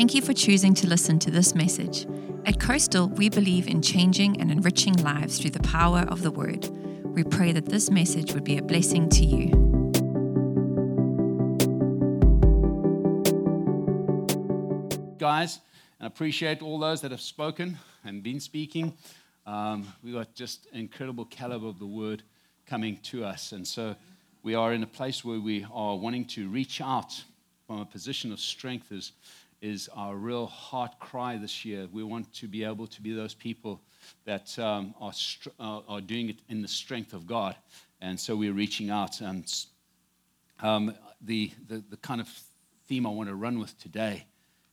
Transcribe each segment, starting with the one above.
Thank you for choosing to listen to this message. At Coastal, we believe in changing and enriching lives through the power of the Word. We pray that this message would be a blessing to you. guys, and appreciate all those that have spoken and been speaking. Um, we got just incredible caliber of the word coming to us, and so we are in a place where we are wanting to reach out from a position of strength. Is is our real heart cry this year. We want to be able to be those people that um, are, str- uh, are doing it in the strength of God. And so we're reaching out. And um, the, the, the kind of theme I want to run with today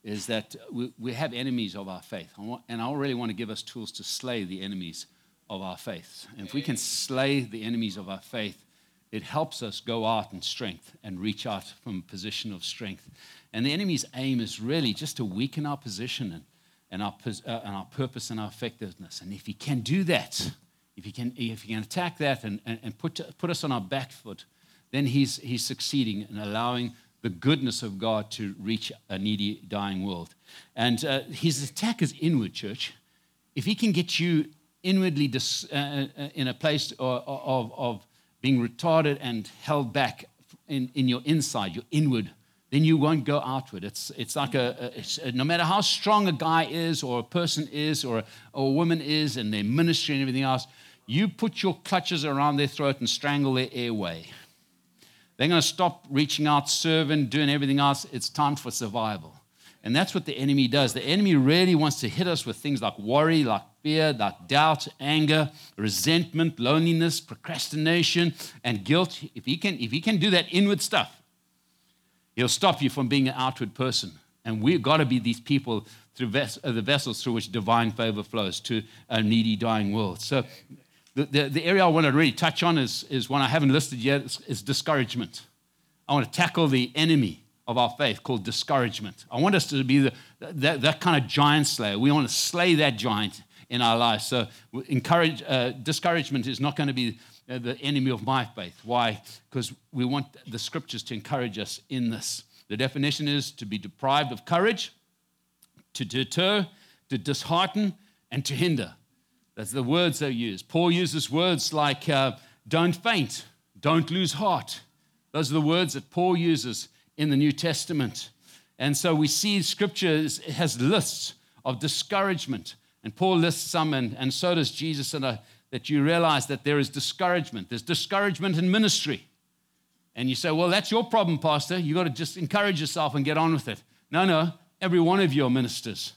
is that we, we have enemies of our faith. I want, and I really want to give us tools to slay the enemies of our faith. And if we can slay the enemies of our faith, it helps us go out in strength and reach out from a position of strength. And the enemy's aim is really just to weaken our position and, and, our, uh, and our purpose and our effectiveness. And if he can do that, if he can, if he can attack that and, and, and put, put us on our back foot, then he's, he's succeeding in allowing the goodness of God to reach a needy, dying world. And uh, his attack is inward, church. If he can get you inwardly dis, uh, uh in a place of, of, of being retarded and held back in, in your inside, your inward then you won't go outward. It's, it's like a, a it's, uh, no matter how strong a guy is, or a person is, or a, or a woman is, and their ministry and everything else, you put your clutches around their throat and strangle their airway. They're going to stop reaching out, serving, doing everything else. It's time for survival. And that's what the enemy does. The enemy really wants to hit us with things like worry, like fear, like doubt, anger, resentment, loneliness, procrastination, and guilt. If he can, if he can do that inward stuff, He'll stop you from being an outward person. And we've got to be these people through ves- uh, the vessels through which divine favor flows to a needy, dying world. So, the, the, the, area I want to really touch on is, is one I haven't listed yet is, is discouragement. I want to tackle the enemy of our faith called discouragement. I want us to be the, that, that kind of giant slayer. We want to slay that giant in our lives. So, encourage, uh, discouragement is not going to be uh, the enemy of my faith. Why? Because we want the scriptures to encourage us in this. The definition is to be deprived of courage, to deter, to dishearten, and to hinder. That's the words they use. Paul uses words like uh, don't faint, don't lose heart. Those are the words that Paul uses in the New Testament. And so we see scripture has lists of discouragement. And Paul lists some, and, and so does Jesus. And I that you realize that there is discouragement. There's discouragement in ministry. And you say, well, that's your problem, Pastor. You've got to just encourage yourself and get on with it. No, no. Every one of you are ministers.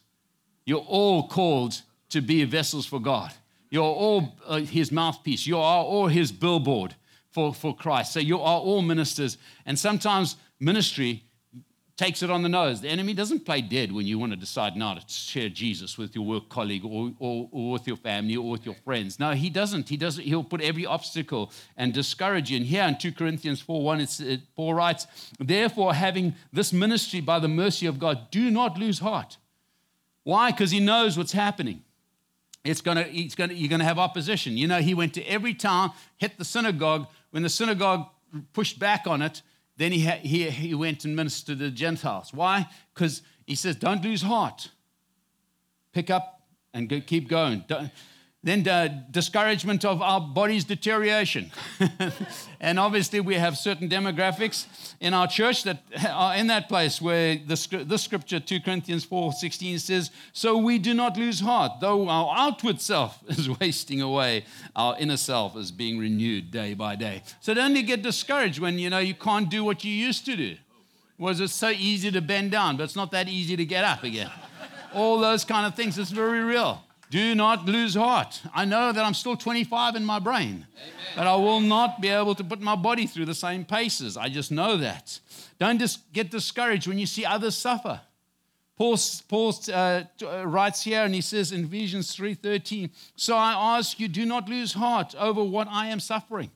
You're all called to be vessels for God. You're all uh, his mouthpiece. You are all his billboard for, for Christ. So you are all ministers. And sometimes ministry takes it on the nose. The enemy doesn't play dead when you want to decide not to share Jesus with your work colleague or, or, or, with your family or with your friends. No, he doesn't. He doesn't. He'll put every obstacle and discourage you. And here in 2 Corinthians 4 1, it's, it, Paul writes, Therefore, having this ministry by the mercy of God, do not lose heart. Why? Because he knows what's happening. It's gonna, it's gonna, you're going to have opposition. You know, he went to every town, hit the synagogue. When the synagogue pushed back on it, then he, he, he went and ministered to the Gentiles. Why? Because he says, don't lose heart. Pick up and go, keep going. Don't, then the discouragement of our body's deterioration. and obviously, we have certain demographics in our church that are in that place where the, the scripture, 2 Corinthians 4 16 says, So we do not lose heart, though our outward self is wasting away, our inner self is being renewed day by day. So don't you get discouraged when you know you can't do what you used to do. Was it so easy to bend down, but it's not that easy to get up again? All those kind of things, it's very real. Do not lose heart. I know that I'm still 25 in my brain, Amen. but I will not be able to put my body through the same paces. I just know that. Don't just get discouraged when you see others suffer. Paul, Paul uh, uh writes here and he says in Ephesians 3:13, "So I ask you, do not lose heart over what I am suffering."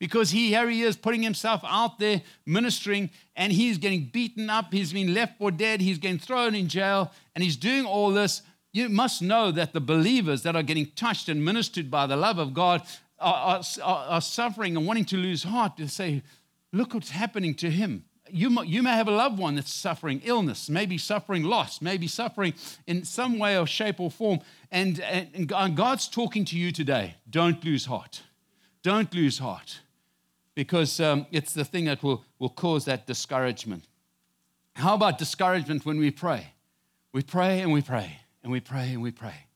Because he, here he is putting himself out there ministering, and he's getting beaten up, he's been left for dead, he's getting thrown in jail, and he's doing all this you must know that the believers that are getting touched and ministered by the love of God are, are, are suffering and wanting to lose heart to say, look what's happening to him. you, you may have a loved one that's suffering illness, maybe suffering loss, maybe suffering in some way or shape or form. And, and God's talking to you today. Don't lose heart. Don't lose heart because um, it's the thing that will, will cause that discouragement. How about discouragement when we pray? We pray and we pray and we pray and we pray.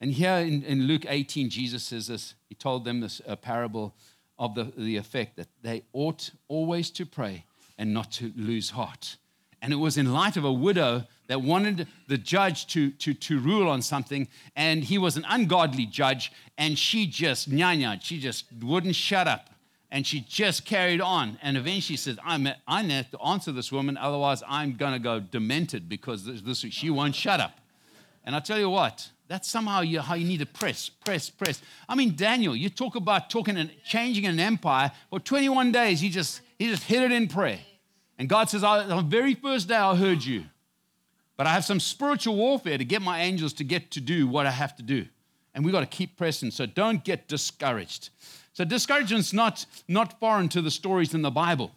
And here in, in Luke 18, Jesus says this. He told them this a parable of the, the effect that they ought always to pray and not to lose heart. And it was in light of a widow that wanted the judge to, to, to rule on something, and he was an ungodly judge, and she just, nya she just wouldn't shut up. And she just carried on. And eventually she said, I'm, I need to answer this woman, otherwise I'm going to go demented because this, this, she won't shut up. And I tell you what, that's somehow you, how you need to press, press, press. I mean, Daniel, you talk about talking and changing an empire. For 21 days, he just, he just hit it in prayer. And God says, on the very first day I heard you, but I have some spiritual warfare to get my angels to get to do what I have to do. And we've got to keep pressing. So don't get discouraged. So discouragement's not, not foreign to the stories in the Bible.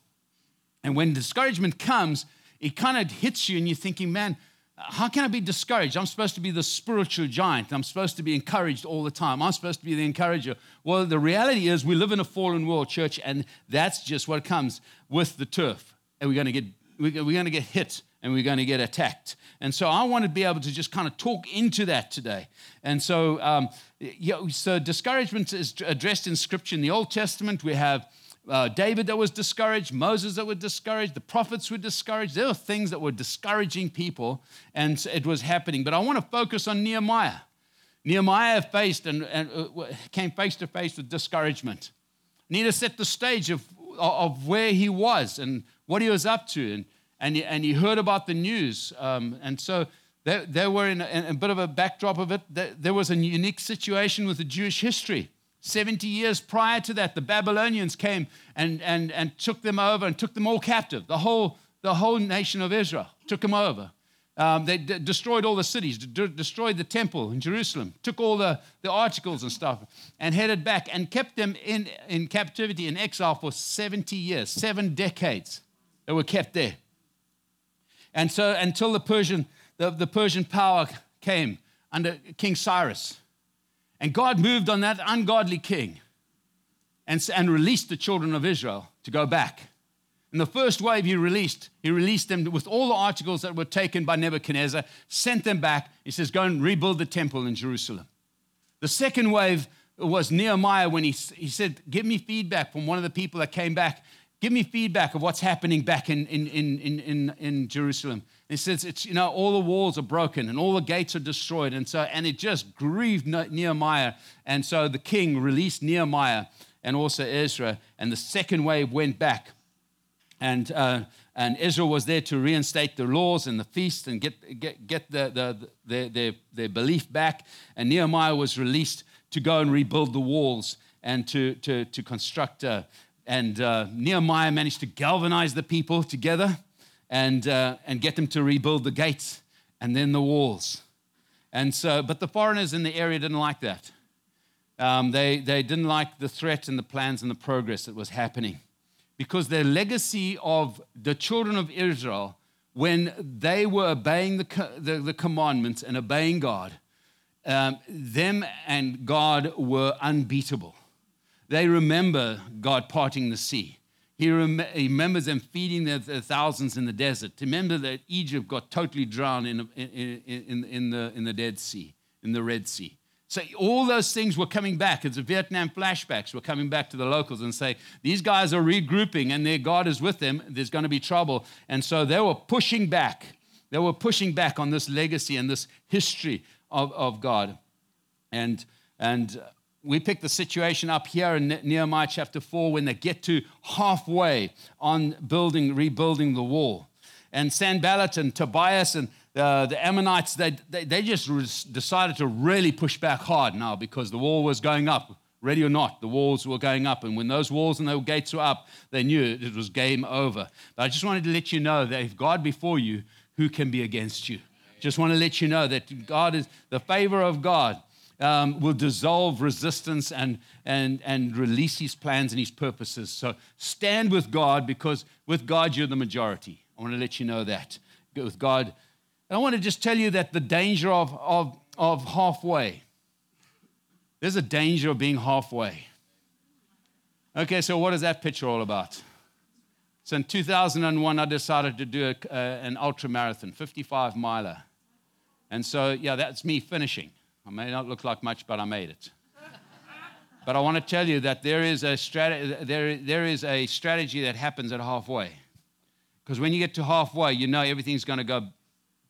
And when discouragement comes, it kind of hits you and you're thinking, man, how can I be discouraged? I'm supposed to be the spiritual giant. I'm supposed to be encouraged all the time. I'm supposed to be the encourager. Well, the reality is we live in a fallen world, church, and that's just what comes with the turf and we're going to get we're going to get hit and we're going to get attacked. And so I want to be able to just kind of talk into that today. And so, um, yeah, so discouragement is addressed in Scripture. In the Old Testament, we have uh, David that was discouraged, Moses that was discouraged, the prophets were discouraged. There were things that were discouraging people, and it was happening. But I want to focus on Nehemiah. Nehemiah faced and, and uh, came face to face with discouragement. Need to set the stage of, of where he was and what he was up to. And, and, he, and he heard about the news. Um, and so they, they were in a, in a, bit of a backdrop of it. There was a unique situation with the Jewish history. 70 years prior to that, the Babylonians came and, and, and took them over and took them all captive. The whole, the whole nation of Israel took them over. Um, they d- destroyed all the cities, d- destroyed the temple in Jerusalem, took all the, the articles and stuff, and headed back and kept them in, in captivity, in exile for 70 years, seven decades. They were kept there. And so until the Persian, the, the Persian power came under King Cyrus. And God moved on that ungodly king and, and released the children of Israel to go back. In the first wave he released, he released them with all the articles that were taken by Nebuchadnezzar, sent them back. He says, Go and rebuild the temple in Jerusalem. The second wave was Nehemiah when he, he said, Give me feedback from one of the people that came back Give me feedback of what's happening back in, in, in, in, in Jerusalem. It says, it's, you know, all the walls are broken and all the gates are destroyed. And so, and it just grieved Nehemiah. And so the king released Nehemiah and also Ezra. And the second wave went back. And, uh, and Israel was there to reinstate the laws and the feast and get, get, get the, the, their, their, their belief back. And Nehemiah was released to go and rebuild the walls and to, to, to construct a, and uh, Nehemiah managed to galvanize the people together and, uh, and get them to rebuild the gates and then the walls. And so, but the foreigners in the area didn't like that. Um, they, they didn't like the threat and the plans and the progress that was happening because their legacy of the children of Israel, when they were obeying the, the, the commandments and obeying God, um, them and God were unbeatable. They remember God parting the sea. He, rem- he remembers them feeding the, the, thousands in the desert. To remember that Egypt got totally drowned in, in, in, in, the, in the Dead Sea, in the Red Sea. So all those things were coming back. It's the Vietnam flashbacks were coming back to the locals and say, these guys are regrouping and their God is with them. There's going to be trouble. And so they were pushing back. They were pushing back on this legacy and this history of, of God. And, and we pick the situation up here in Nehemiah chapter 4 when they get to halfway on building, rebuilding the wall. And Sanballat and Tobias and uh, the Ammonites, they, they, they just decided to really push back hard now because the wall was going up. Ready or not, the walls were going up. And when those walls and those gates were up, they knew it was game over. But I just wanted to let you know that if God before you, who can be against you? Just want to let you know that God is the favor of God um, will dissolve resistance and, and, and release his plans and his purposes. So stand with God because with God, you're the majority. I want to let you know that. With God. And I want to just tell you that the danger of, of, of halfway, there's a danger of being halfway. Okay, so what is that picture all about? So in 2001, I decided to do a, uh, an ultra marathon, 55 miler. And so, yeah, that's me finishing. I may not look like much, but I made it. but I want to tell you that there is a, strat- there, there is a strategy that happens at halfway. Because when you get to halfway, you know everything's going to go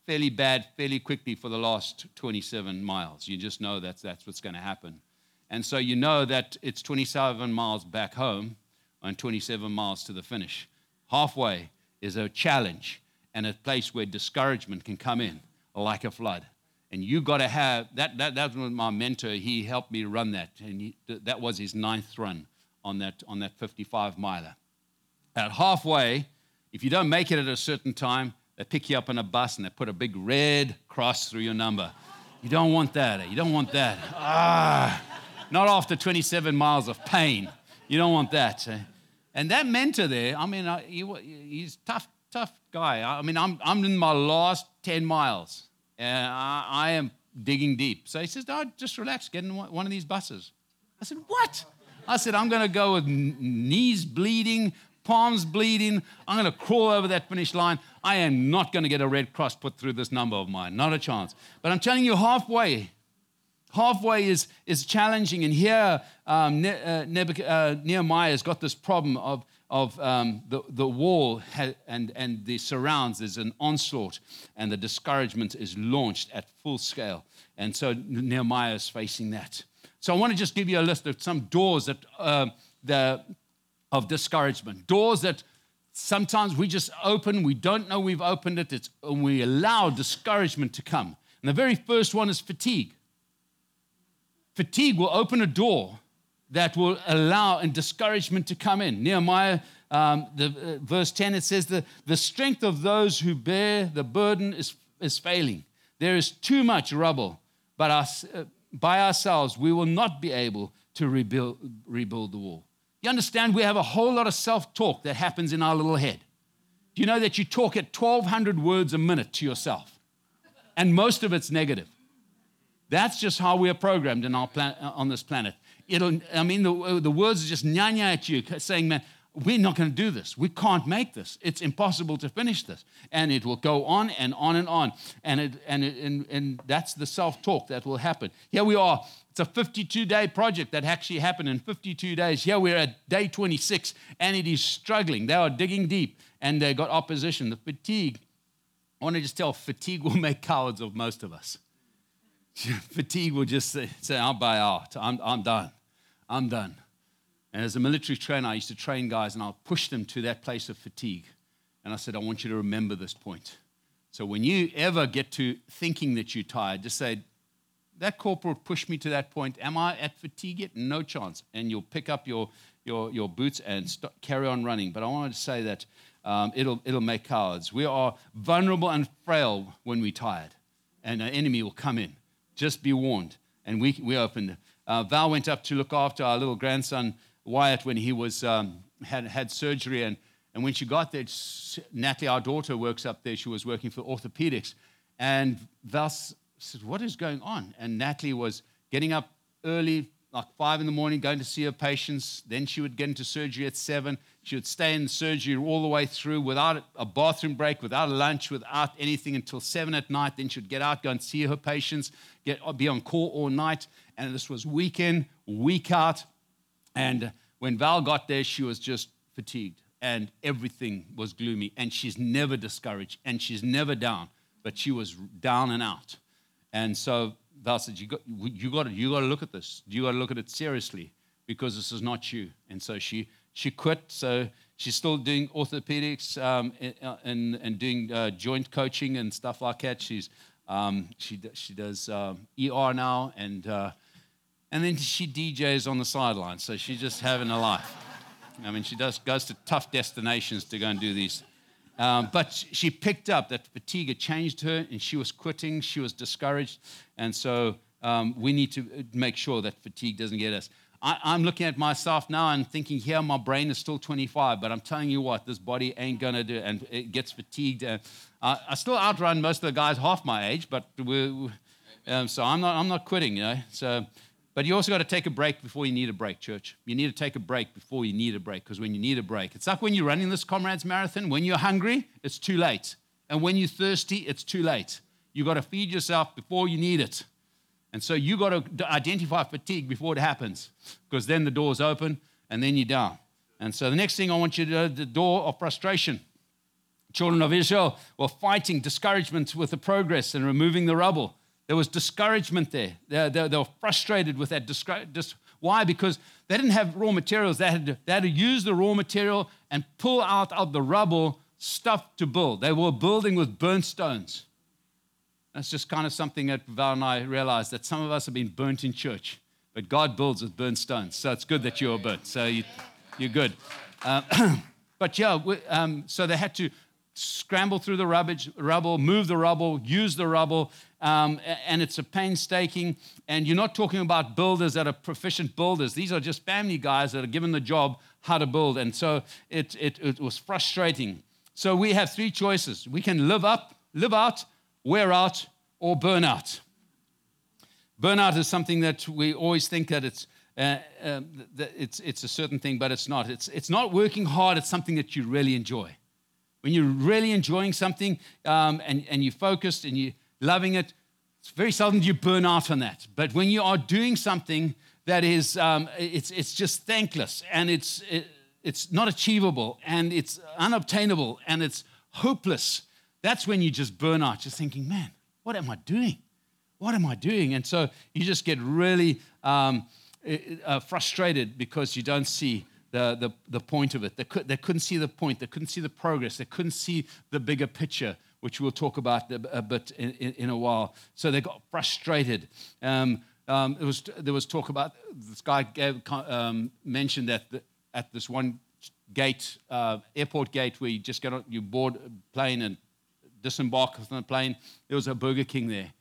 fairly bad fairly quickly for the last 27 miles. You just know that's, that's what's going to happen. And so you know that it's 27 miles back home and 27 miles to the finish. Halfway is a challenge and a place where discouragement can come in like a flood. And you got to have that, that. That was my mentor. He helped me run that. And he, that was his ninth run on that, on that 55 miler. At halfway, if you don't make it at a certain time, they pick you up on a bus and they put a big red cross through your number. You don't want that. Eh? You don't want that. Ah, not after 27 miles of pain. You don't want that. Eh? And that mentor there, I mean, he, he's tough, tough guy. I mean, I'm, I'm in my last 10 miles and I, I am digging deep. So he says, no, just relax, get in one of these buses. I said, what? I said, I'm going to go with knees bleeding, palms bleeding. I'm going to crawl over that finish line. I am not going to get a red cross put through this number of mine. Not a chance. But I'm telling you, halfway, halfway is, is challenging. And here, um, ne- uh, uh, Nehemiah has got this problem of, of um, the, the wall ha- and, and the surrounds. is an onslaught, and the discouragement is launched at full scale. And so Nehemiah is facing that. So I want to just give you a list of some doors that, uh, the, of discouragement, doors that sometimes we just open, we don't know we've opened it, it's, and we allow discouragement to come. And the very first one is fatigue. Fatigue will open a door that will allow and discouragement to come in. Nehemiah, um, the, uh, verse 10, it says, the, the strength of those who bear the burden is, is failing. There is too much rubble, but us, uh, by ourselves we will not be able to rebuild, rebuild the wall. You understand, we have a whole lot of self talk that happens in our little head. Do you know that you talk at 1,200 words a minute to yourself? And most of it's negative. That's just how we are programmed in our plan- on this planet. It'll, I mean, the, uh, the words are just nyanya at you, saying, man, we're not going to do this. We can't make this. It's impossible to finish this. And it will go on and on and on. And, it, and, it, and, and that's the self talk that will happen. Here we are. It's a 52 day project that actually happened in 52 days. Here we're at day 26 and it is struggling. They are digging deep and they got opposition. The fatigue, I want to just tell fatigue will make cowards of most of us. fatigue will just say, say I'll buy out. I'm, I'm done. I'm done. And as a military trainer, I used to train guys and I'll push them to that place of fatigue. And I said, I want you to remember this point. So when you ever get to thinking that you're tired, just say, that corporal pushed me to that point. Am I at fatigue yet? No chance. And you'll pick up your, your, your boots and carry on running. But I wanted to say that um, it'll, it'll make cowards. We are vulnerable and frail when we're tired, and an enemy will come in. Just be warned. And we, we opened. Uh, Val went up to look after our little grandson, Wyatt, when he was, um, had, had surgery. And, and when she got there, Natalie, our daughter, works up there. She was working for orthopedics. And Val said, What is going on? And Natalie was getting up early, like five in the morning, going to see her patients. Then she would get into surgery at seven. She would stay in surgery all the way through without a bathroom break, without a lunch, without anything until seven at night. Then she would get out, go and see her patients, get, be on call all night. And this was week in, week out. And when Val got there, she was just fatigued and everything was gloomy. And she's never discouraged and she's never down, but she was down and out. And so Val said, you got, you, got to, you got to look at this. You got to look at it seriously because this is not you. And so she, she quit. So she's still doing orthopedics um, and, and doing uh, joint coaching and stuff like that. She's, um, she, she does um, ER now. And, uh, and then she DJs on the sidelines. So she's just having a life. I mean, she does, goes to tough destinations to go and do these um, but she picked up that fatigue had changed her and she was quitting. She was discouraged. And so um, we need to uh, make sure that fatigue doesn't get us. I, I'm looking at myself now and thinking, here, my brain is still 25, but I'm telling you what, this body ain't to do and it gets fatigued. Uh, I still outrun most of the guys half my age, but um, so I'm not, I'm not quitting, you know. So, but you also got to take a break before you need a break, church. You need to take a break before you need a break, because when you need a break, it's like when you're running this Comrades Marathon, when you're hungry, it's too late. And when you're thirsty, it's too late. You got to feed yourself before you need it. And so you got to identify fatigue before it happens, because then the door's open and then you're down. And so the next thing I want you to know, the door of frustration. Children of Israel were fighting discouragement with the progress and removing the rubble. There was discouragement there. They, they, they were frustrated with that. Why? Because they didn't have raw materials. They had, to, they had to use the raw material and pull out of the rubble stuff to build. They were building with burnt stones. That's just kind of something that Val and I realized that some of us have been burnt in church, but God builds with burnt stones. So it's good that you're burnt. So you, are good. Uh, but yeah, we, um, so they had to scramble through the rubbish, rubble, move the rubble, use the rubble, um, and it's a painstaking. And you're not talking about builders that are proficient builders. These are just family guys that are given the job how to build. And so it, it, it was frustrating. So we have three choices. We can live up, live out, wear out, or burn out. Burnout is something that we always think that it's, uh, uh, that it's, it's a certain thing, but it's not. It's, it's not working hard, it's something that you really enjoy. When you're really enjoying something um, and, and you're focused and you're loving it, it's very seldom you burn out on that. But when you are doing something that is, um, it's, it's just thankless and it's, it, it's not achievable and it's unobtainable and it's hopeless that's when you just burn out, just thinking, man, what am I doing? What am I doing? And so you just get really um, uh, frustrated because you don't see the, the, the point of it. They, could, they couldn't see the point, they couldn't see the progress, they couldn't see the bigger picture, which we'll talk about a, bit in, in, in, a while. So they got frustrated. Um, um, was, there was talk about this guy gave, um, mentioned that the, at this one gate, uh, airport gate, where you just get on, you board a plane and disembark from the plane, there was a Burger King there.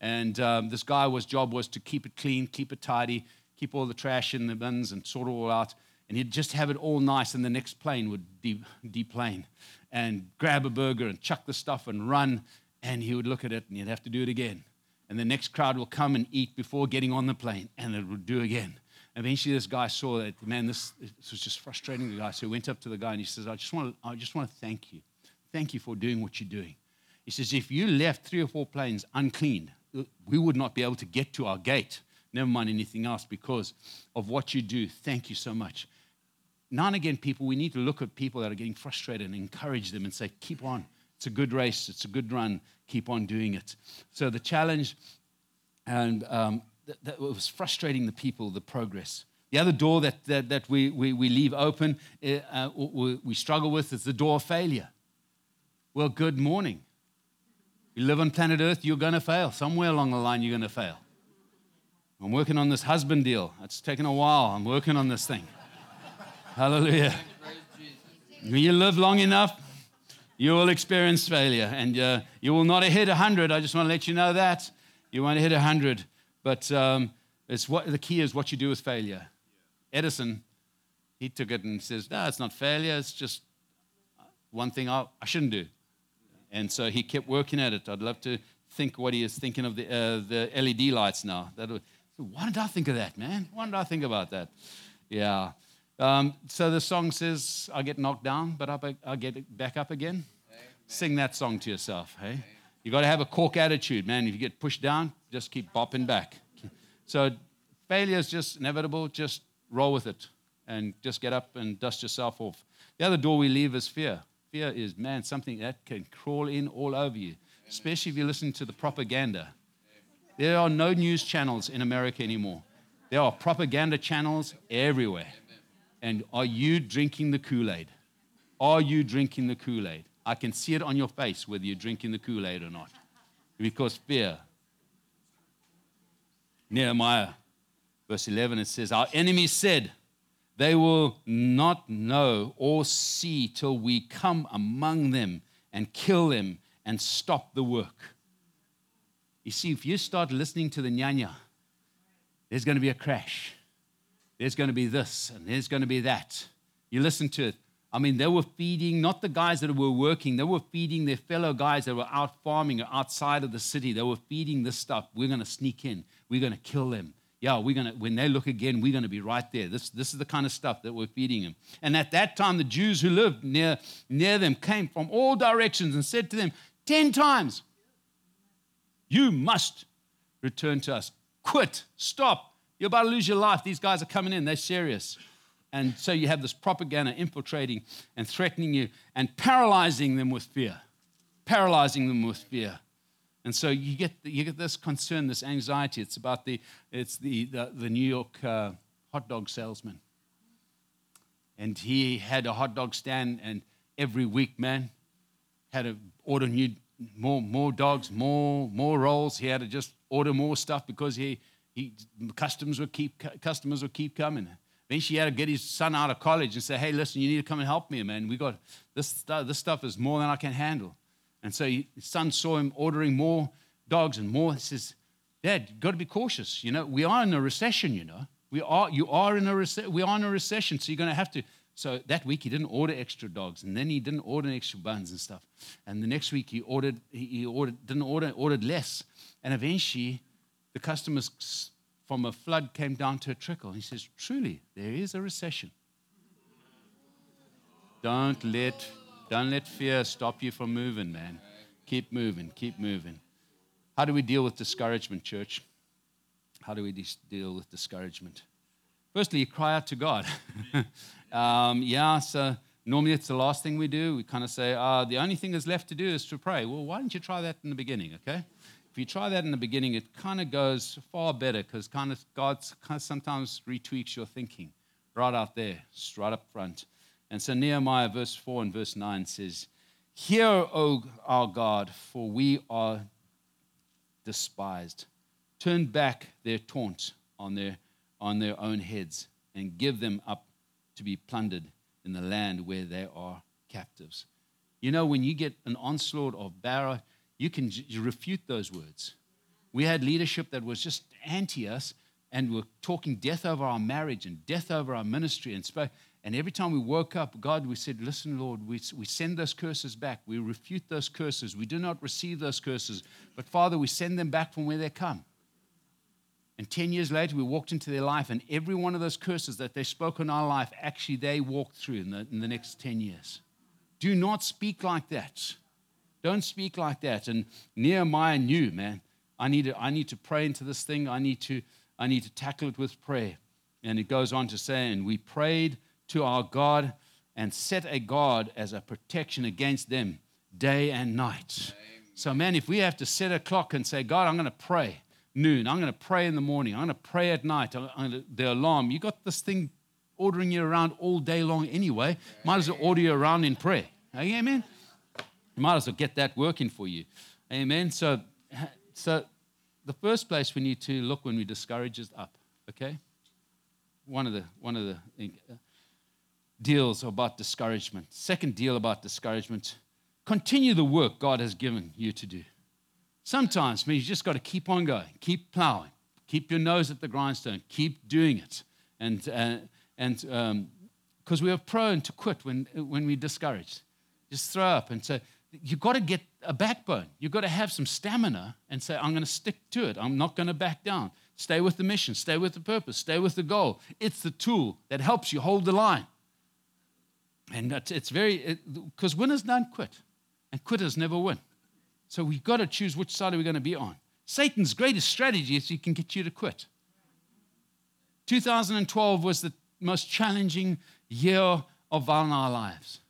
And um, this guy was job was to keep it clean, keep it tidy, keep all the trash in the bins and sort it all out. And he'd just have it all nice, and the next plane would de- deplane and grab a burger and chuck the stuff and run. And he would look at it and he'd have to do it again. And the next crowd will come and eat before getting on the plane, and it would do again. Eventually, this guy saw that, man, this, this was just frustrating the guy. So he went up to the guy and he says, I just want to, I just want to thank you. Thank you for doing what you're doing. He says, if you left three or four planes uncleaned, we would not be able to get to our gate, never mind anything else, because of what you do. Thank you so much. Now and again, people, we need to look at people that are getting frustrated and encourage them and say, keep on. It's a good race, it's a good run, keep on doing it. So the challenge, and um, that, that was frustrating the people, the progress. The other door that, that, that we, we, we leave open, eh, uh, we, we struggle with, is the door of failure. Well, good morning. You live on planet Earth, you're going to fail. Somewhere along the line, you're going to fail. I'm working on this husband deal. It's taken a while. I'm working on this thing. Hallelujah. When you live long enough, you will experience failure and uh, you will not hit 100. I just want to let you know that. You won't hit 100. But um, it's what, the key is what you do with failure. Edison, he took it and says, No, it's not failure. It's just one thing I, I shouldn't do. And so he kept working at it. I'd love to think what he is thinking of the, uh, the LED lights now. That why did I think of that, man? Why did I think about that? Yeah. Um, so the song says, I get knocked down, but I, I get back up again. Amen. Sing that song to yourself, hey? You got to have a cork attitude, man. If you get pushed down, just keep bopping back. So failure is just inevitable. Just roll with it and just get up and dust yourself off. The other door we leave is fear fear is, man, something that can crawl in all over you, especially if you listen to the propaganda. There are no news channels in America anymore. There are propaganda channels everywhere. And are you drinking the Kool Aid? Are you drinking the Kool Aid? I can see it on your face whether you're drinking the Kool Aid or not. Because fear. Nehemiah, verse 11, it says, Our enemies said, they will not know or see till we come among them and kill them and stop the work. You see, if you start listening to the nyanya there's going to be a crash. There's going to be this and there's going to be that. You listen to it. I mean, they were feeding not the guys that were working, they were feeding their fellow guys that were out farming or outside of the city. They were feeding this stuff. We're going to sneak in, we're going to kill them. Yeah, we're gonna when they look again, we're gonna be right there. This, this is the kind of stuff that we're feeding them. And at that time, the Jews who lived near, near them came from all directions and said to them, ten times, You must return to us. Quit, stop. You're about to lose your life. These guys are coming in, they're serious. And so you have this propaganda infiltrating and threatening you and paralyzing them with fear. Paralyzing them with fear. And so you get, you get this concern, this anxiety. It's about the, it's the, the, the New York uh, hot dog salesman. And he had a hot dog stand, and every week, man, had to order new, more, more dogs, more, more rolls. He had to just order more stuff because he, he, customers, would keep, customers would keep coming. Eventually, he had to get his son out of college and say, hey, listen, you need to come and help me, man. We got this stuff, this stuff is more than I can handle. And so his son saw him ordering more dogs and more. He says, Dad, you've got to be cautious. You know, we are in a recession, you know. We are, you are in a rece- we are in a recession, so you're going to have to. So that week he didn't order extra dogs, and then he didn't order extra buns and stuff. And the next week he ordered, he ordered, didn't order, ordered less. And eventually the customers from a flood came down to a trickle. He says, Truly, there is a recession. Don't let don't let fear stop you from moving, man. Keep moving, keep moving. How do we deal with discouragement, church? How do we de- deal with discouragement? Firstly, you cry out to God. um, yeah, so normally it's the last thing we do. We kind of say, uh, the only thing that's left to do is to pray. Well, why don't you try that in the beginning, okay? If you try that in the beginning, it kind of goes far better because kind of God sometimes retweaks your thinking right out there, right up front. And so Nehemiah, verse 4 and verse 9 says, Hear, O our God, for we are despised. Turn back their taunt on their, on their own heads and give them up to be plundered in the land where they are captives. You know, when you get an onslaught of Bara, you can you refute those words. We had leadership that was just anti us and were talking death over our marriage and death over our ministry and spoke. And every time we woke up, God, we said, Listen, Lord, we, we send those curses back. We refute those curses. We do not receive those curses. But Father, we send them back from where they come. And 10 years later, we walked into their life, and every one of those curses that they spoke in our life, actually, they walked through in the, in the next 10 years. Do not speak like that. Don't speak like that. And Nehemiah knew, man, I need to, I need to pray into this thing. I need, to, I need to tackle it with prayer. And it goes on to say, and we prayed to our God and set a guard as a protection against them day and night. Amen. So, man, if we have to set a clock and say, God, I'm going to pray noon, I'm going to pray in the morning, I'm going to pray at night, to, the alarm, you got this thing ordering you around all day long anyway. Might as well order you around in prayer. Amen? You might as well get that working for you. Amen? So, so the first place we need to look when we discourage is up, okay? One of the, one of the, deals about discouragement. Second deal about discouragement continue the work God has given you to do. Sometimes means you just got to keep on going, keep plowing, keep your nose at the grindstone, keep doing it. And, uh, and because um, we are prone to quit when, when we're discouraged. Just throw up and say, you've got to get a backbone. You've got to have some stamina and say, I'm going to stick to it. I'm not going to back down. Stay with the mission, stay with the purpose, stay with the goal. It's the tool that helps you hold the line. And it's very, because winners don't quit, and quitters never win. So we've got to choose which side are we going to be on. Satan's greatest strategy is he can get you to quit. 2012 was the most challenging year of our lives.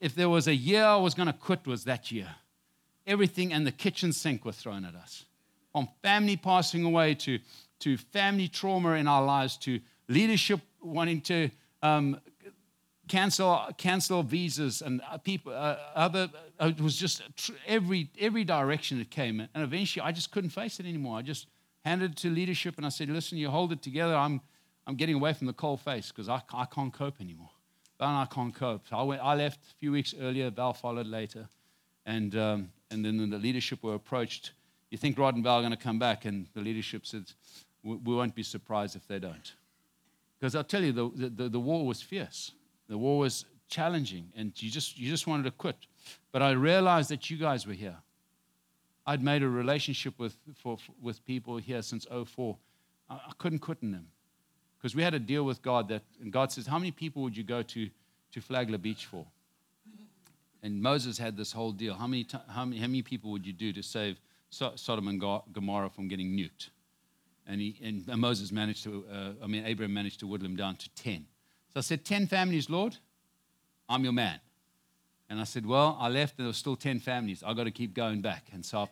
If there was a year I was going to quit, was that year. Everything and the kitchen sink were thrown at us. From family passing away to, to family trauma in our lives to leadership wanting to um, cancel cancel visas and uh, people uh, other uh, it was just every every direction it came and eventually I just couldn't face it anymore I just handed it to leadership and I said listen you hold it together I'm I'm getting away from the cold face because I, I can't cope anymore And I can't cope so I went I left a few weeks earlier Val followed later and um, and then the leadership were approached you think Rod and Val are going to come back and the leadership said we, we won't be surprised if they don't. Because I'll tell you, the, the, the war was fierce. The war was challenging, and you just, you just wanted to quit. But I realized that you guys were here. I'd made a relationship with, for, with people here since 04. I, I couldn't quit in them. Because we had a deal with God that, and God says, How many people would you go to, to Flagler Beach for? And Moses had this whole deal. How many, how many, how many people would you do to save Sodom and Gomorrah from getting nuked? And, he, and Moses managed to, uh, I mean, Abraham managed to whittle him down to 10. So I said, 10 families, Lord, I'm your man. And I said, Well, I left, and there were still 10 families. I've got to keep going back. And so I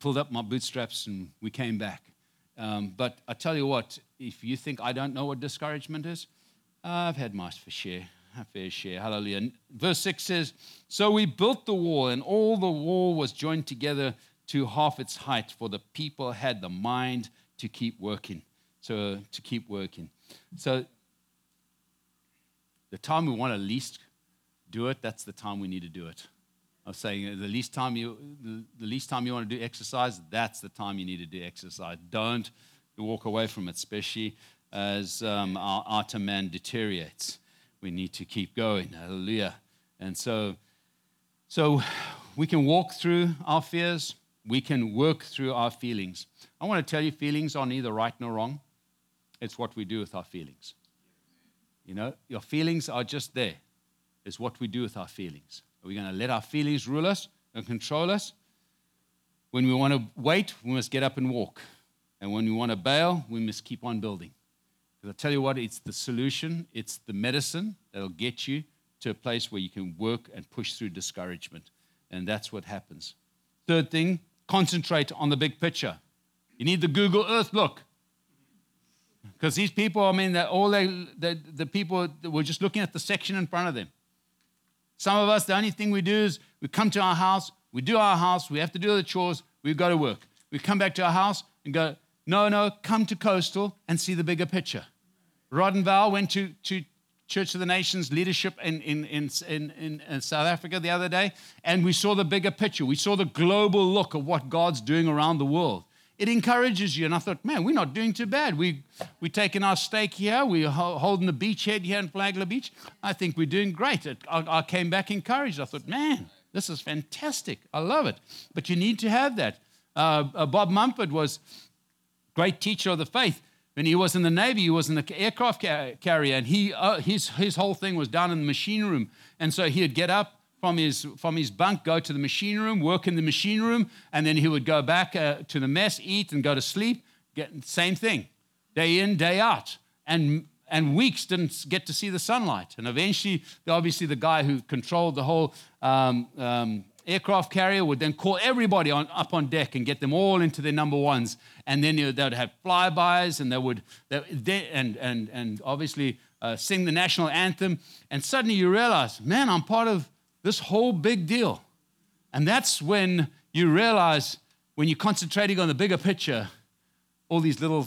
pulled up my bootstraps and we came back. Um, but I tell you what, if you think I don't know what discouragement is, I've had my fair share, fair share. Hallelujah. Verse 6 says, So we built the wall, and all the wall was joined together to half its height, for the people had the mind to keep working. So to keep working. So the time we want to least do it, that's the time we need to do it. I was saying the least time you the least time you want to do exercise, that's the time you need to do exercise. Don't walk away from it, especially as um, our outer man deteriorates. We need to keep going. Hallelujah. And so, so we can walk through our fears. We can work through our feelings. I want to tell you, feelings are neither right nor wrong. It's what we do with our feelings. You know, your feelings are just there. It's what we do with our feelings. Are we going to let our feelings rule us and control us? When we want to wait, we must get up and walk. And when we want to bail, we must keep on building. Because I tell you what, it's the solution, it's the medicine that'll get you to a place where you can work and push through discouragement. And that's what happens. Third thing, concentrate on the big picture. You need the Google Earth look. Because these people, I mean, all they, the, the people were just looking at the section in front of them. Some of us, the only thing we do is we come to our house, we do our house, we have to do the chores, we've got to work. We come back to our house and go, no, no, come to Coastal and see the bigger picture. Rod and Val went to, to Church of the Nations leadership in, in, in, in, in South Africa the other day, and we saw the bigger picture. We saw the global look of what God's doing around the world it encourages you. And I thought, man, we're not doing too bad. We, we're taking our stake here. We're holding the beachhead here in Flagler Beach. I think we're doing great. I, I came back encouraged. I thought, man, this is fantastic. I love it. But you need to have that. Uh, uh, Bob Mumford was great teacher of the faith. When he was in the Navy, he was in the aircraft carrier, and he, uh, his, his whole thing was down in the machine room. And so he'd get up, from his, from his bunk, go to the machine room, work in the machine room, and then he would go back uh, to the mess, eat, and go to sleep. Get, same thing, day in, day out. And, and weeks didn't get to see the sunlight. And eventually, obviously, the guy who controlled the whole um, um, aircraft carrier would then call everybody on, up on deck and get them all into their number ones. And then they would have flybys, and they would, they, and, and, and obviously uh, sing the national anthem. And suddenly you realize, man, I'm part of this whole big deal. And that's when you realize, when you're concentrating on the bigger picture, all these little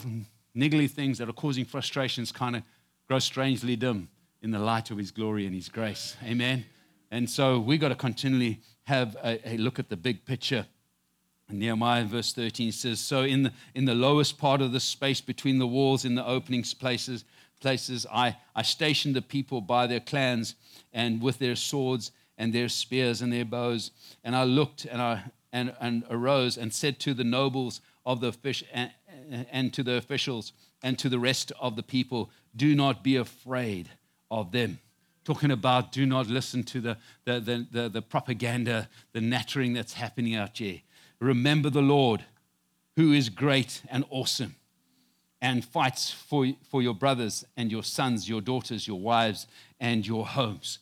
niggly things that are causing frustrations kind of grow strangely dim in the light of His glory and His grace. Amen. And so we got to continually have a, a, look at the big picture. Nehemiah verse 13 says, So in the, in the lowest part of the space between the walls, in the opening places, places I, I stationed the people by their clans and with their swords and their spears and their bows. And I looked and I and, and arose and said to the nobles of the fish and, and to the officials and to the rest of the people, do not be afraid of them talking about do not listen to the, the, the, the, the propaganda, the nattering that's happening out here. Remember the Lord, who is great and awesome, and fights for, for your brothers and your sons, your daughters, your wives, and your homes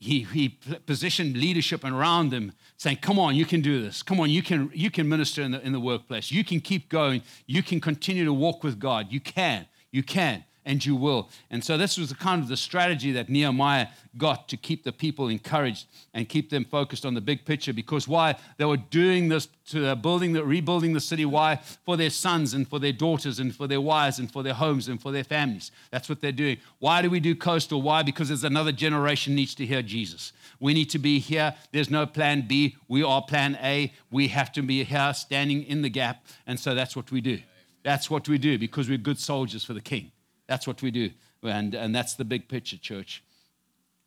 he, he positioned leadership around them saying come on you can do this. Come on you can you can minister in the, in the workplace. You can keep going. You can continue to walk with god. You can you can and you will. And so this was the kind of the strategy that Nehemiah got to keep the people encouraged and keep them focused on the big picture. Because why? They were doing this to uh, building the rebuilding the city. Why? For their sons and for their daughters and for their wives and for their homes and for their families. That's what they're doing. Why do we do coastal? Why? Because there's another generation needs to hear Jesus. We need to be here. There's no plan B. We are plan A. We have to be here standing in the gap. And so that's what we do. That's what we do because we're good soldiers for the king. That's what we do. And, and that's the big picture, church.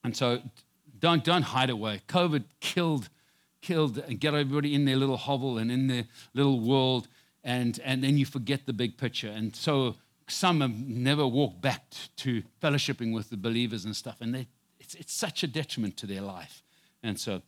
And so don't, don't hide away. COVID killed, killed and get everybody in their little hovel and in their little world. And, and then you forget the big picture. And so some have never walked back to fellowshipping with the believers and stuff. And they, it's, it's such a detriment to their life. And so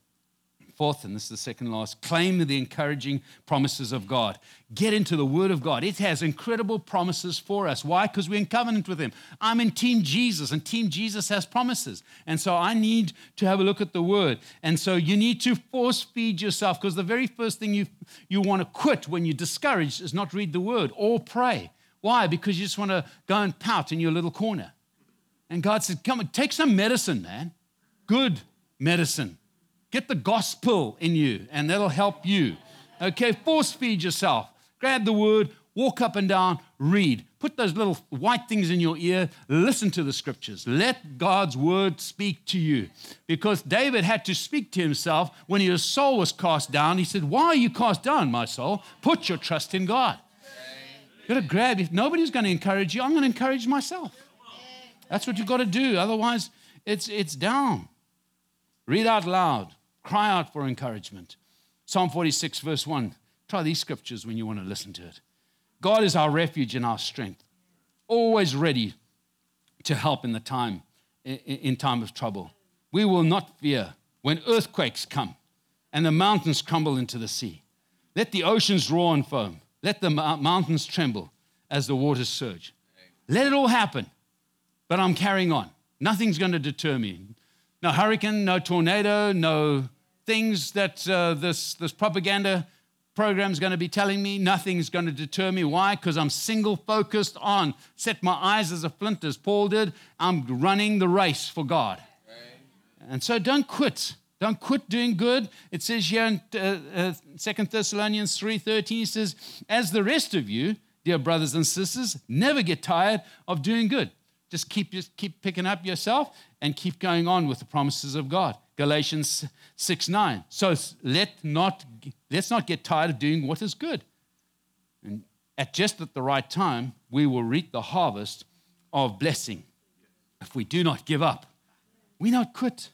Fourth, and this is the second last, claim the encouraging promises of God. Get into the Word of God. It has incredible promises for us. Why? Because we're in covenant with Him. I'm in Team Jesus, and Team Jesus has promises. And so I need to have a look at the Word. And so you need to force feed yourself, because the very first thing you, you want to quit when you're discouraged is not read the Word or pray. Why? Because you just want to go and pout in your little corner. And God said, Come on, take some medicine, man. Good medicine. Get the gospel in you, and that'll help you. Okay, force feed yourself. Grab the word, walk up and down, read. Put those little white things in your ear, listen to the scriptures. Let God's word speak to you. Because David had to speak to himself when his soul was cast down. He said, Why are you cast down, my soul? Put your trust in God. You've got to grab. If nobody's going to encourage you, I'm going to encourage myself. That's what you've got to do. Otherwise, it's, it's down. Read out loud. Cry out for encouragement. Psalm 46, verse 1. Try these scriptures when you want to listen to it. God is our refuge and our strength, always ready to help in the time in time of trouble. We will not fear when earthquakes come and the mountains crumble into the sea. Let the oceans roar and foam. Let the mountains tremble as the waters surge. Let it all happen. But I'm carrying on. Nothing's going to deter me. No hurricane, no tornado, no things that uh, this, this propaganda program is going to be telling me. Nothing's going to deter me. Why? Because I'm single focused on, set my eyes as a flint, as Paul did. I'm running the race for God. Right. And so don't quit. Don't quit doing good. It says here in uh, uh, 2 Thessalonians 3.13, he says, as the rest of you, dear brothers and sisters, never get tired of doing good. Just keep, just keep picking up yourself and keep going on with the promises of God. Galatians 6 9. So let not, let's not get tired of doing what is good. And at just at the right time, we will reap the harvest of blessing if we do not give up. We don't quit.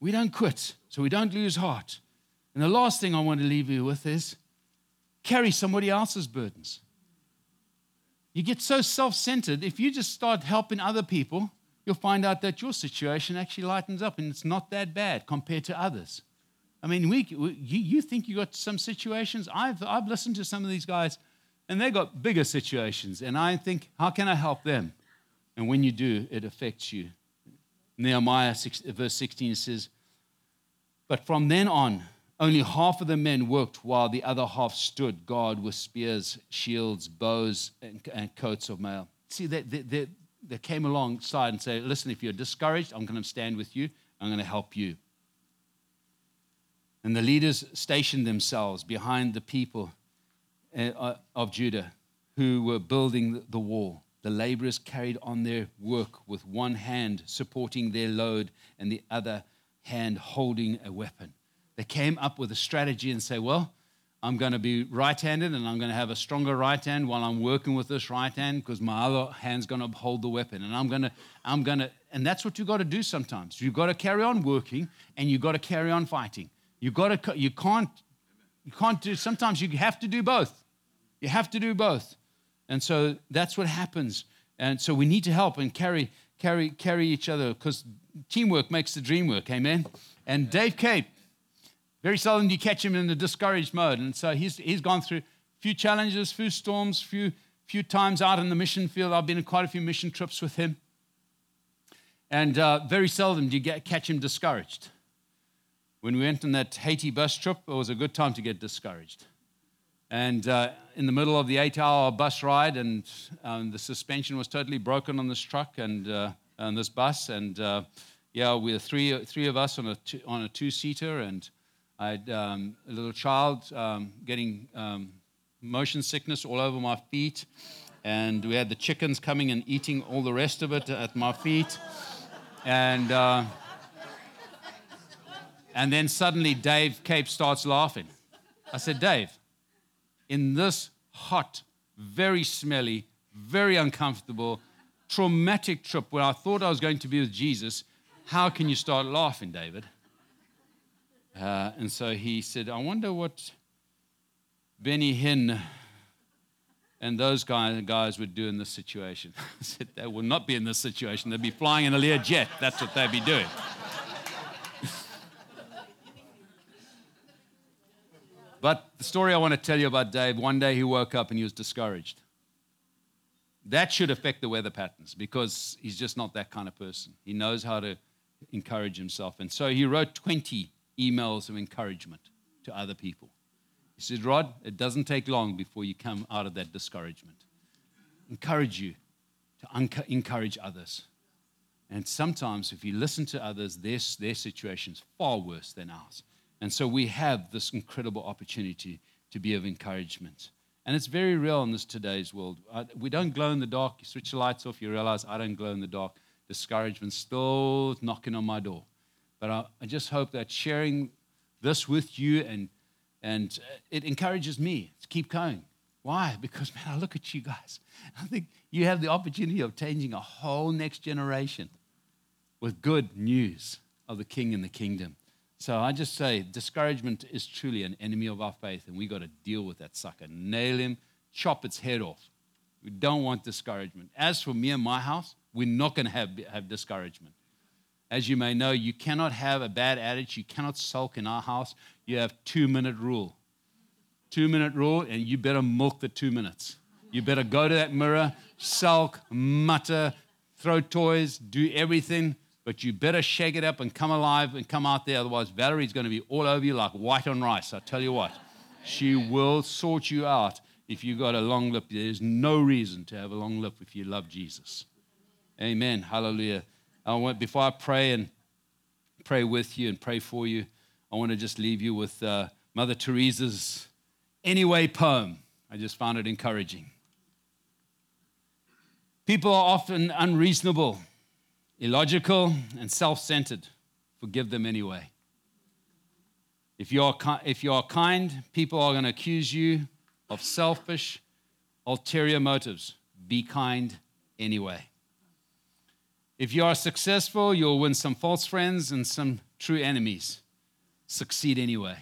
We don't quit, so we don't lose heart. And the last thing I want to leave you with is carry somebody else's burdens. You get so self centered, if you just start helping other people, you'll find out that your situation actually lightens up and it's not that bad compared to others. I mean, we, we you, you think you got some situations. I've, I've listened to some of these guys and they got bigger situations. And I think, how can I help them? And when you do, it affects you. Nehemiah 6, verse 16 says, But from then on, only half of the men worked while the other half stood guard with spears, shields, bows, and, and coats of mail. See, they, they, they came alongside and said, Listen, if you're discouraged, I'm going to stand with you, I'm going to help you. And the leaders stationed themselves behind the people uh, of Judah who were building the wall. The laborers carried on their work with one hand supporting their load and the other hand holding a weapon. They came up with a strategy and say, Well, I'm going to be right handed and I'm going to have a stronger right hand while I'm working with this right hand because my other hand's going to hold the weapon. And I'm going to, I'm going to, and that's what you've got to do sometimes. You've got to carry on working and you've got to carry on fighting. You've got to, you can't, you can't do, sometimes you have to do both. You have to do both. And so that's what happens. And so we need to help and carry, carry, carry each other because teamwork makes the dream work. Amen. And Dave Cape, very seldom do you catch him in a discouraged mode. And so he's, he's gone through a few challenges, few storms, few, few times out in the mission field. I've been in quite a few mission trips with him. And uh, very seldom do you get, catch him discouraged. When we went on that Haiti bus trip, it was a good time to get discouraged. And uh, in the middle of the eight hour bus ride, and um, the suspension was totally broken on this truck and uh, on this bus. And uh, yeah, we were three, three of us on a, two, on a two seater, and I had um, a little child um, getting um, motion sickness all over my feet. And we had the chickens coming and eating all the rest of it at my feet. And, uh, and then suddenly Dave Cape starts laughing. I said, Dave, in this hot very smelly, very uncomfortable, traumatic trip where I thought I was going to be with Jesus. How can you start laughing, David? Uh, and so he said, I wonder what Benny Hinn and those guys, guys would do in this situation. I said, they would not be in this situation. They'd be flying in a Lear jet. That's what they'd be doing. but the story I want to tell you about Dave one day he woke up and he was discouraged. That should affect the weather patterns because he's just not that kind of person. He knows how to encourage himself. And so he wrote 20 emails of encouragement to other people. He said, Rod, it doesn't take long before you come out of that discouragement. Encourage you to encourage others. And sometimes, if you listen to others, their, their situation is far worse than ours. And so we have this incredible opportunity to be of encouragement. And it's very real in this today's world. Uh, we don't glow in the dark. You switch the lights off, you realize I don't glow in the dark. Discouragement's still knocking on my door. But I, I just hope that sharing this with you and and uh, it encourages me to keep going. Why? Because, man, I look at you guys. I think you have the opportunity of changing a whole next generation with good news of the King and the kingdom. So I just say discouragement is truly an enemy of our faith, and we got to deal with that sucker. Nail him, chop its head off. We don't want discouragement. As for me and my house, we're not going to have, have discouragement. As you may know, you cannot have a bad attitude. You cannot sulk in our house. You have two minute rule. Two minute rule, and you better milk the two minutes. You better go to that mirror, sulk, mutter, throw toys, do everything, but you better shake it up and come alive and come out there. Otherwise, Valerie's going to be all over you like white on rice. I tell you what, she will sort you out if you got a long lip. There's no reason to have a long lip if you love Jesus. Amen. Hallelujah. I want, before I pray and pray with you and pray for you, I want to just leave you with uh, Mother Teresa's Anyway poem. I just found it encouraging. People are often unreasonable, illogical, and self centered. Forgive them anyway. If you, are, if you are kind, people are going to accuse you of selfish, ulterior motives. Be kind anyway. If you are successful, you'll win some false friends and some true enemies. Succeed anyway.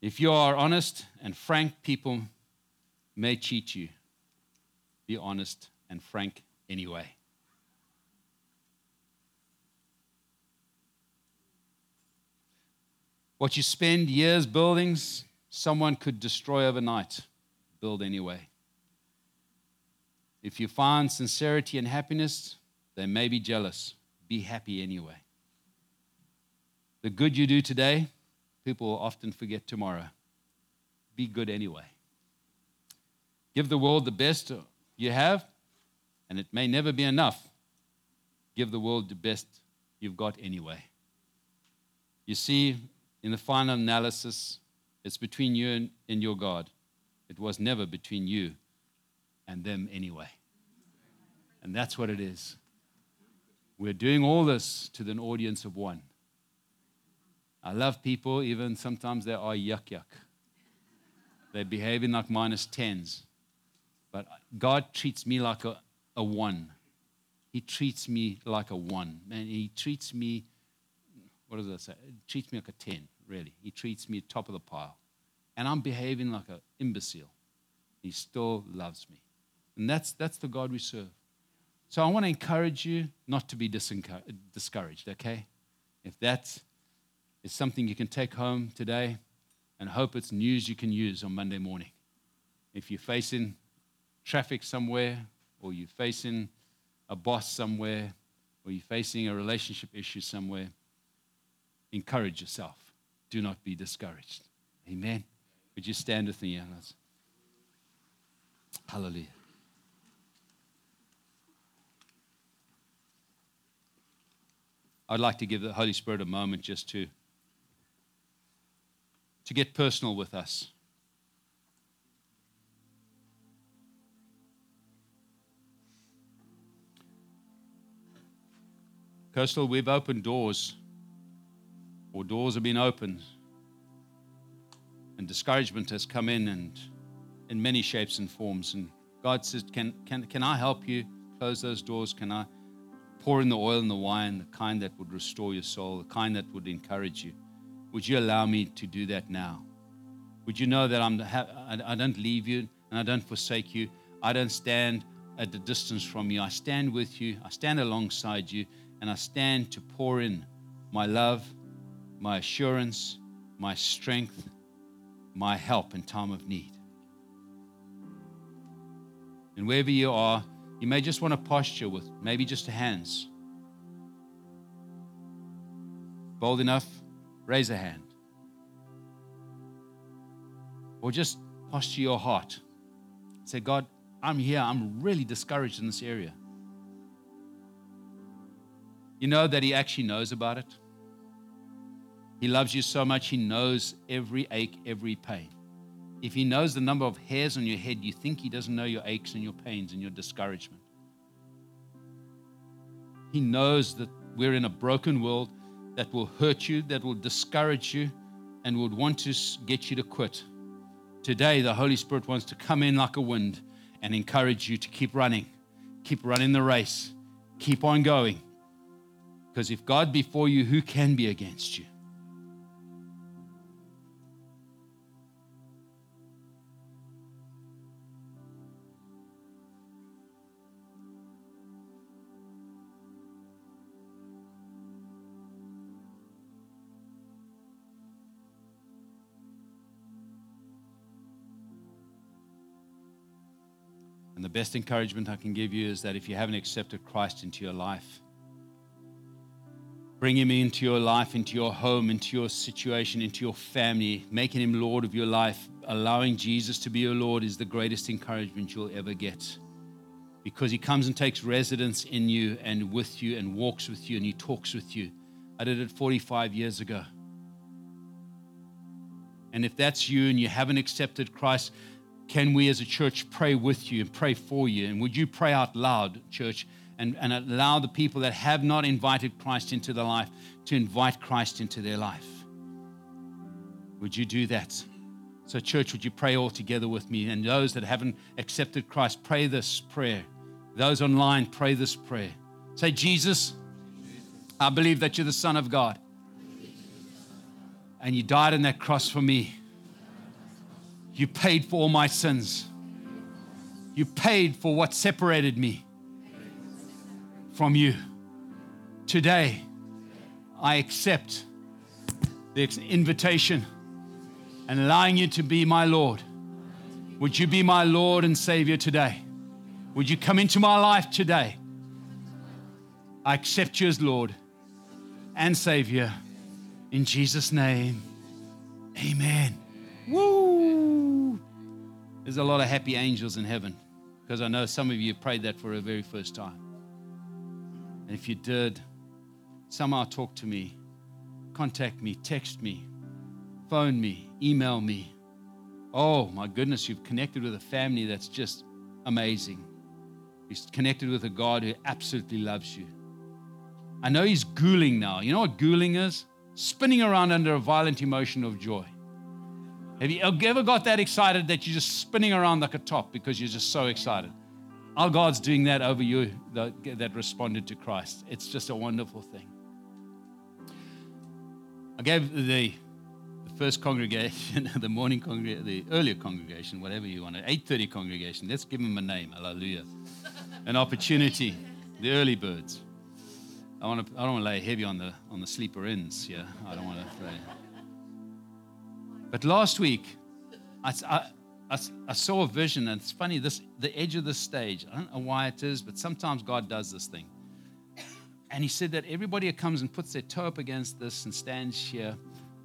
If you are honest and frank, people may cheat you. Be honest and frank anyway. What you spend years building, someone could destroy overnight. Build anyway. If you find sincerity and happiness, they may be jealous. Be happy anyway. The good you do today, people will often forget tomorrow. Be good anyway. Give the world the best you have, and it may never be enough. Give the world the best you've got anyway. You see, in the final analysis, it's between you and, and your God. It was never between you and them anyway. And that's what it is. We're doing all this to an audience of one. I love people, even sometimes they are yuck yuck. They're behaving like minus tens. But God treats me like a, a one. He treats me like a one. Man, He treats me, what does that say? He treats me like a 10, really. He treats me top of the pile. And I'm behaving like an imbecile. He still loves me. And that's, that's the God we serve. So I want to encourage you not to be discouraged, okay? If that is something you can take home today and hope it's news you can use on Monday morning. If you're facing traffic somewhere, or you're facing a boss somewhere, or you're facing a relationship issue somewhere, encourage yourself. Do not be discouraged. Amen. Would you stand with me, Alice? Hallelujah. I'd like to give the Holy Spirit a moment just to, to get personal with us. Coastal, we've opened doors, or doors have been opened, and discouragement has come in, and in many shapes and forms. And God says, Can, can, can I help you close those doors? Can I pour in the oil and the wine, the kind that would restore your soul, the kind that would encourage you? Would you allow me to do that now? Would you know that I'm, I don't leave you and I don't forsake you? I don't stand at a distance from you. I stand with you, I stand alongside you, and I stand to pour in my love, my assurance, my strength, my help in time of need. And wherever you are, you may just want to posture with maybe just the hands. Bold enough, raise a hand. Or just posture your heart. Say, God, I'm here. I'm really discouraged in this area. You know that He actually knows about it. He loves you so much, He knows every ache, every pain. If He knows the number of hairs on your head, you think He doesn't know your aches and your pains and your discouragement. He knows that we're in a broken world that will hurt you, that will discourage you, and would want to get you to quit. Today, the Holy Spirit wants to come in like a wind and encourage you to keep running, keep running the race, keep on going. Because if God be for you, who can be against you? Best encouragement I can give you is that if you haven't accepted Christ into your life, bring him into your life, into your home, into your situation, into your family, making him Lord of your life, allowing Jesus to be your Lord is the greatest encouragement you'll ever get. Because he comes and takes residence in you and with you and walks with you and he talks with you. I did it 45 years ago. And if that's you and you haven't accepted Christ, can we as a church pray with you and pray for you? And would you pray out loud, church, and, and allow the people that have not invited Christ into their life to invite Christ into their life? Would you do that? So, church, would you pray all together with me? And those that haven't accepted Christ, pray this prayer. Those online, pray this prayer. Say, Jesus, I believe that you're the Son of God. And you died on that cross for me. You paid for all my sins. You paid for what separated me from you. Today, I accept the invitation and allowing you to be my Lord. Would you be my Lord and Savior today? Would you come into my life today? I accept you as Lord and Savior. In Jesus' name, amen. Woo! There's a lot of happy angels in heaven because I know some of you prayed that for the very first time. And if you did, somehow talk to me, contact me, text me, phone me, email me. Oh my goodness, you've connected with a family that's just amazing. He's connected with a God who absolutely loves you. I know he's gooling now. You know what gooling is? Spinning around under a violent emotion of joy. Have you ever got that excited that you're just spinning around like a top because you're just so excited? Our God's doing that over you that responded to Christ. It's just a wonderful thing. I gave the, the first congregation, the morning congregation, the earlier congregation, whatever you want, 8:30 congregation. Let's give them a name. Hallelujah. An opportunity. The early birds. I, want to, I don't want to lay heavy on the on the sleeper ins. Yeah, I don't want to. But last week, I, I, I, saw a vision, and it's funny, this the edge of the stage. I don't know why it is, but sometimes God does this thing. And he said that everybody who comes and puts their toe up against this and stands here,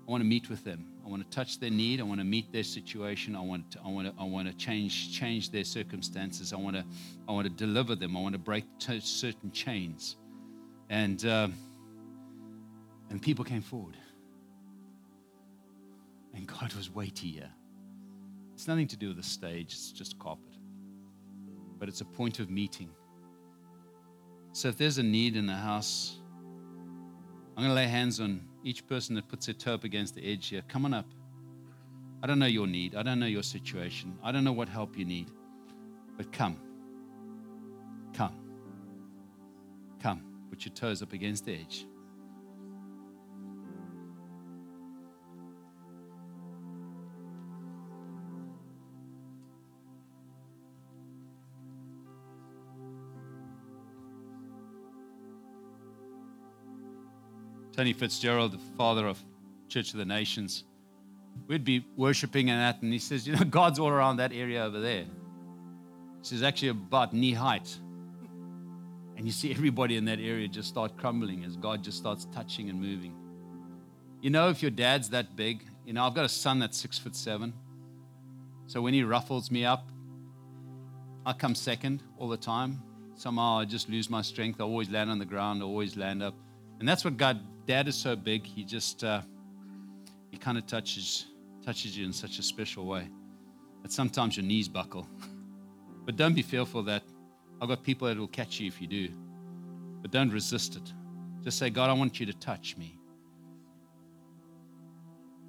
I want to meet with them. I want to touch their need. I want to meet their situation. I want to, I want to, I want to change change their circumstances. I want to I want to deliver them. I want to break t- certain chains. And uh, and people came forward. And God was weightier. It's nothing to do with the stage, it's just carpet. But it's a point of meeting. So if there's a need in the house, I'm going to lay hands on each person that puts their toe up against the edge here. Come on up. I don't know your need. I don't know your situation. I don't know what help you need. But come. Come. Come. Put your toes up against the edge. Tony Fitzgerald, the father of Church of the Nations, we'd be worshiping and that, and he says, You know, God's all around that area over there. He says, actually about knee height. And you see everybody in that area just start crumbling as God just starts touching and moving. You know, if your dad's that big, you know, I've got a son that's six foot seven. So when he ruffles me up, I come second all the time. Somehow I just lose my strength. I always land on the ground, I always land up. And that's what God dad is so big, he just uh, he kind of touches touches you in such a special way that sometimes your knees buckle. but don't be fearful that I've got people that will catch you if you do. But don't resist it. Just say, God, I want you to touch me.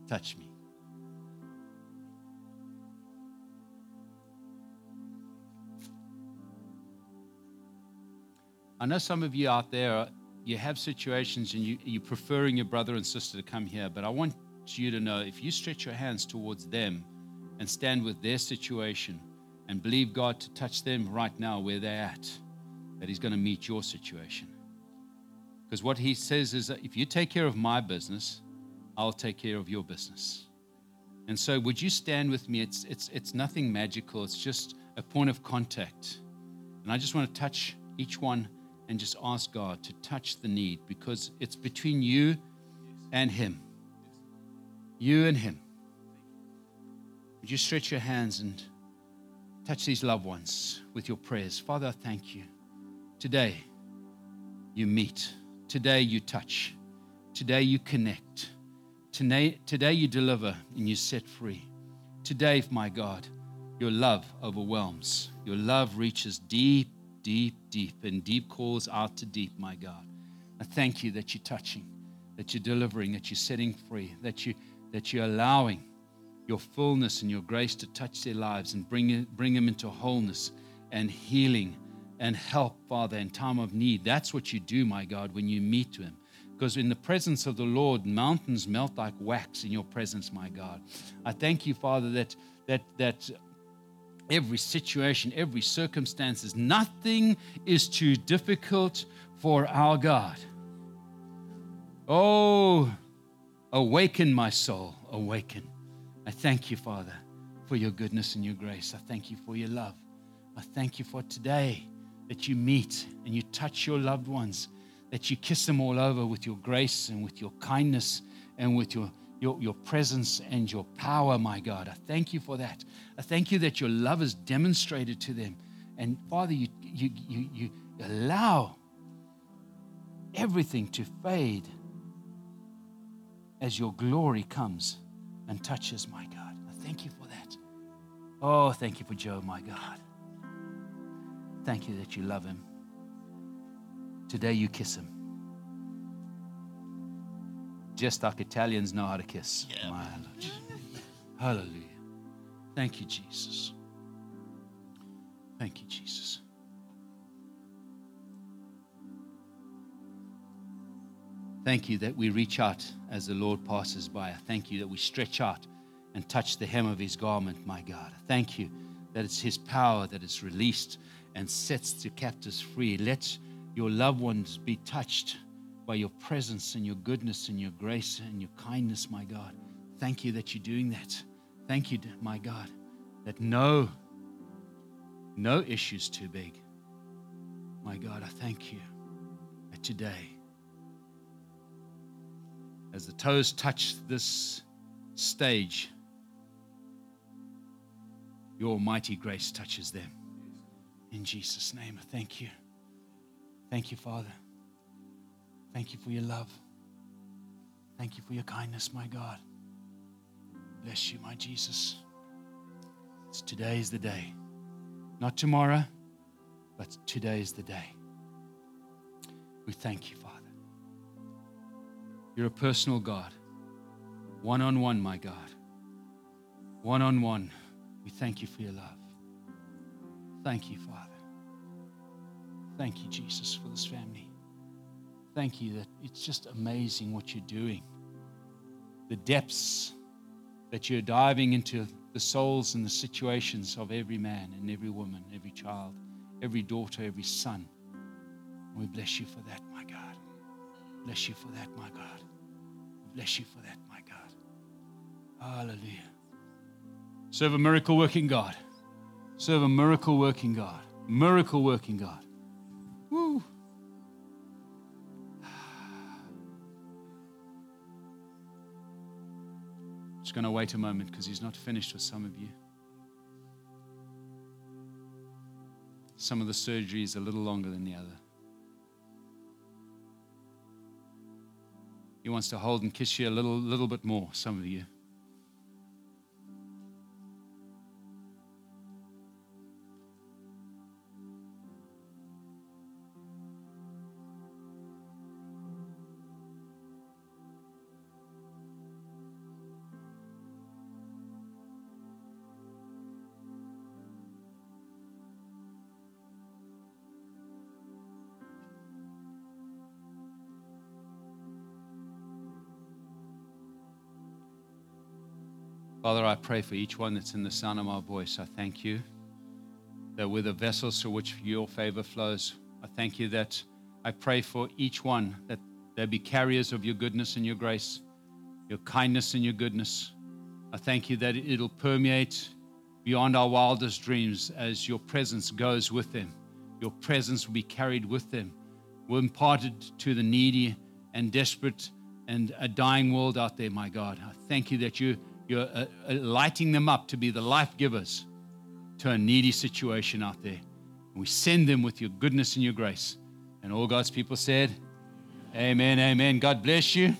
Touch me. I know some of you out there you have situations and you, you're preferring your brother and sister to come here, but I want you to know if you stretch your hands towards them and stand with their situation and believe God to touch them right now where they're at, that He's going to meet your situation. Because what He says is that if you take care of my business, I'll take care of your business. And so, would you stand with me? It's, it's, it's nothing magical, it's just a point of contact. And I just want to touch each one and just ask God to touch the need because it's between you and Him. You and Him. Would you stretch your hands and touch these loved ones with your prayers? Father, I thank you. Today, you meet. Today, you touch. Today, you connect. Today, today you deliver and you set free. Today, my God, your love overwhelms. Your love reaches deep deep, deep, and deep calls out to deep, my God. I thank you that you're touching, that you're delivering, that you're setting free, that, you, that you're allowing your fullness and your grace to touch their lives and bring, bring them into wholeness and healing and help, Father, in time of need. That's what you do, my God, when you meet them. Because in the presence of the Lord, mountains melt like wax in your presence, my God. I thank you, Father, that that that every situation, every circumstances. Nothing is too difficult for our God. Oh, awaken my soul, awaken. I thank you, Father, for your goodness and your grace. I thank you for your love. I thank you for today that you meet and you touch your loved ones, that you kiss them all over with your grace and with your kindness and with your your, your presence and your power, my God. I thank you for that. I thank you that your love is demonstrated to them. And Father, you, you, you, you allow everything to fade as your glory comes and touches, my God. I thank you for that. Oh, thank you for Joe, my God. Thank you that you love him. Today you kiss him just like Italians know how to kiss. Yeah. My Lord. Hallelujah. Thank you, Jesus. Thank you, Jesus. Thank you that we reach out as the Lord passes by. I thank you that we stretch out and touch the hem of his garment, my God. I thank you that it's his power that is released and sets the captives free. Let your loved ones be touched by your presence and your goodness and your grace and your kindness, my God. Thank you that you're doing that. Thank you, my God, that no, no issue's too big. My God, I thank you that today, as the toes touch this stage, your almighty grace touches them. In Jesus' name, I thank you. Thank you, Father. Thank you for your love. Thank you for your kindness, my God. Bless you, my Jesus. It's today is the day. Not tomorrow, but today is the day. We thank you, Father. You're a personal God, one on one, my God. one on one. We thank you for your love. Thank you, Father. Thank you, Jesus, for this family. Thank you that it's just amazing what you're doing. The depths that you're diving into the souls and the situations of every man and every woman, every child, every daughter, every son. we bless you for that, my God. Bless you for that, my God. Bless you for that, my God. Hallelujah. Serve a miracle working God. Serve a miracle working God. Miracle working God. Just going to wait a moment because he's not finished with some of you. Some of the surgery is a little longer than the other. He wants to hold and kiss you a little, little bit more, some of you. Father, I pray for each one that's in the sound of my voice. I thank you that we're the vessels through which your favor flows. I thank you that I pray for each one that they be carriers of your goodness and your grace, your kindness and your goodness. I thank you that it'll permeate beyond our wildest dreams as your presence goes with them. Your presence will be carried with them, we'll imparted to the needy and desperate and a dying world out there, my God. I thank you that you you're uh, uh, lighting them up to be the life givers to a needy situation out there. And we send them with your goodness and your grace. And all God's people said, Amen, amen. God bless you.